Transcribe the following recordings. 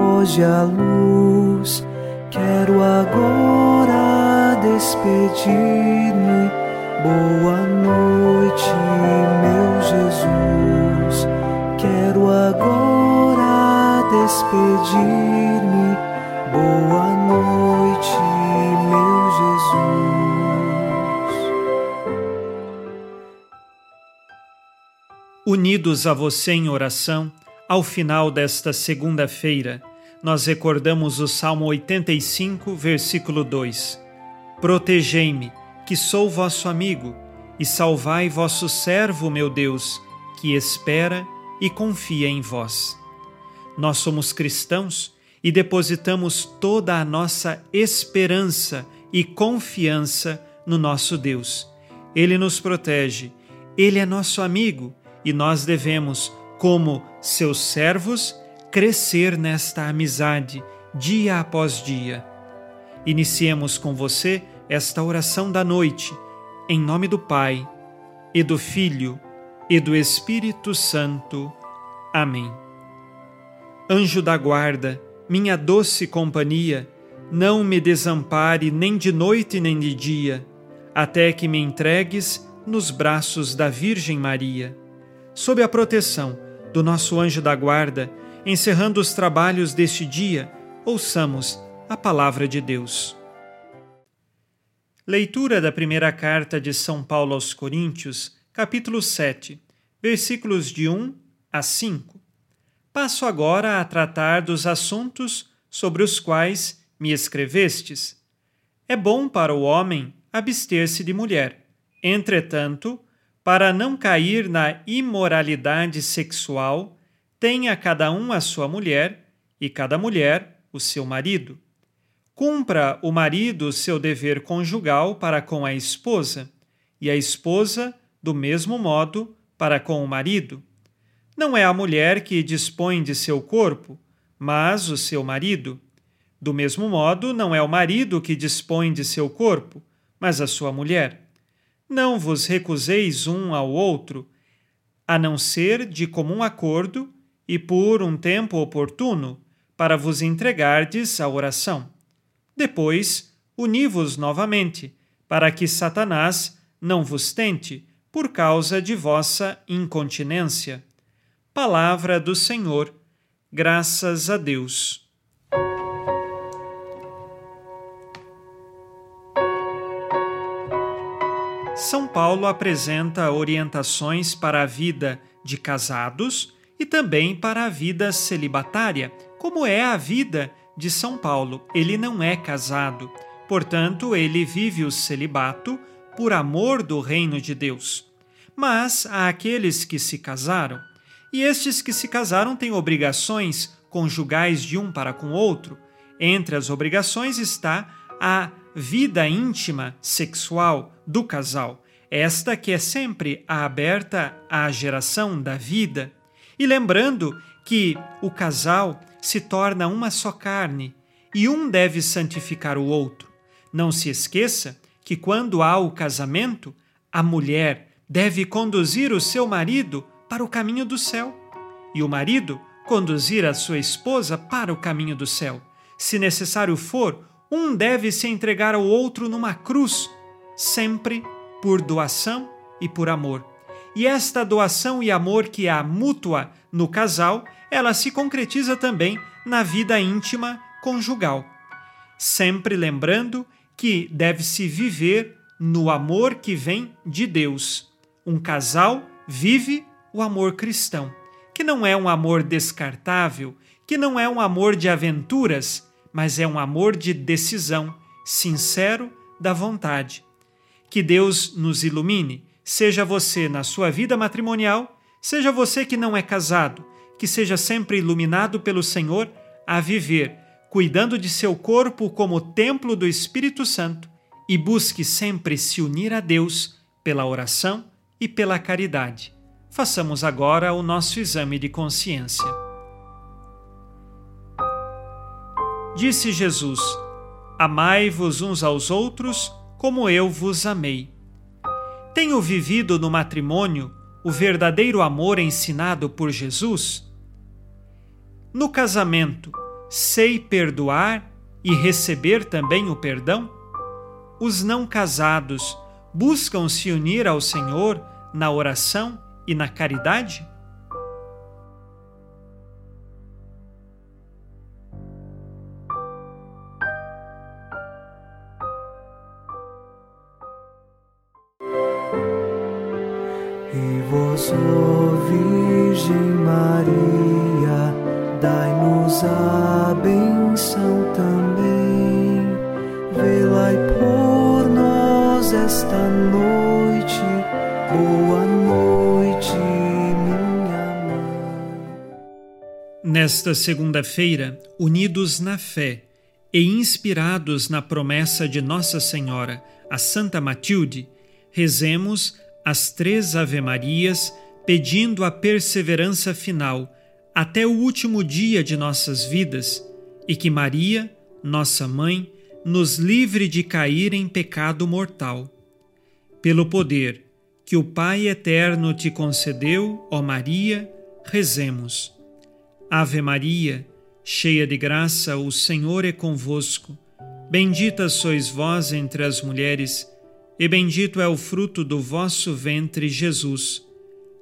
Foge a luz. Quero agora despedir-me. Boa noite, meu Jesus. Quero agora despedir-me. Boa noite, meu Jesus. Unidos a você em oração, ao final desta segunda-feira, nós recordamos o Salmo 85, versículo 2: Protegei-me, que sou vosso amigo, e salvai vosso servo, meu Deus, que espera e confia em vós. Nós somos cristãos e depositamos toda a nossa esperança e confiança no nosso Deus. Ele nos protege, ele é nosso amigo e nós devemos, como seus servos, crescer nesta amizade dia após dia. Iniciemos com você esta oração da noite, em nome do Pai, e do Filho, e do Espírito Santo. Amém. Anjo da guarda, minha doce companhia, não me desampare nem de noite nem de dia, até que me entregues nos braços da Virgem Maria. Sob a proteção do nosso anjo da guarda, encerrando os trabalhos deste dia, ouçamos a palavra de Deus. Leitura da primeira carta de São Paulo aos Coríntios, capítulo 7, versículos de 1 a 5. Passo agora a tratar dos assuntos sobre os quais me escrevestes. É bom para o homem abster-se de mulher. Entretanto, para não cair na imoralidade sexual, tenha cada um a sua mulher e cada mulher o seu marido. Cumpra o marido o seu dever conjugal para com a esposa, e a esposa, do mesmo modo, para com o marido. Não é a mulher que dispõe de seu corpo, mas o seu marido. Do mesmo modo, não é o marido que dispõe de seu corpo, mas a sua mulher. Não vos recuseis um ao outro, a não ser de comum acordo e por um tempo oportuno, para vos entregardes à oração. Depois, uni-vos novamente, para que Satanás não vos tente por causa de vossa incontinência. Palavra do Senhor, graças a Deus. São Paulo apresenta orientações para a vida de casados e também para a vida celibatária, como é a vida de São Paulo. Ele não é casado, portanto, ele vive o celibato por amor do reino de Deus. Mas há aqueles que se casaram, e estes que se casaram têm obrigações conjugais de um para com o outro. Entre as obrigações está a vida íntima sexual do casal, esta que é sempre aberta à geração da vida e lembrando que o casal se torna uma só carne e um deve santificar o outro. Não se esqueça que quando há o casamento, a mulher deve conduzir o seu marido para o caminho do céu e o marido conduzir a sua esposa para o caminho do céu. Se necessário for, um deve se entregar ao outro numa cruz, sempre por doação e por amor. E esta doação e amor que há mútua no casal, ela se concretiza também na vida íntima conjugal. Sempre lembrando que deve-se viver no amor que vem de Deus. Um casal vive o amor cristão, que não é um amor descartável, que não é um amor de aventuras, mas é um amor de decisão, sincero da vontade. Que Deus nos ilumine seja você na sua vida matrimonial, seja você que não é casado, que seja sempre iluminado pelo Senhor a viver, cuidando de seu corpo como templo do Espírito Santo e busque sempre se unir a Deus pela oração e pela caridade. Façamos agora o nosso exame de consciência. Disse Jesus: Amai-vos uns aos outros como eu vos amei. Tenho vivido no matrimônio o verdadeiro amor ensinado por Jesus? No casamento, sei perdoar e receber também o perdão? Os não casados buscam se unir ao Senhor na oração e na caridade? Maria, dai-nos a benção também. Velai por nós esta noite. Boa noite, minha mãe. Nesta segunda-feira, unidos na fé e inspirados na promessa de Nossa Senhora, a Santa Matilde, rezemos as três Ave-Marias, pedindo a perseverança final até o último dia de nossas vidas e que Maria, nossa mãe, nos livre de cair em pecado mortal. Pelo poder que o Pai eterno te concedeu, ó Maria, rezemos. Ave Maria, cheia de graça, o Senhor é convosco. Bendita sois vós entre as mulheres e bendito é o fruto do vosso ventre, Jesus.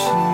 watching.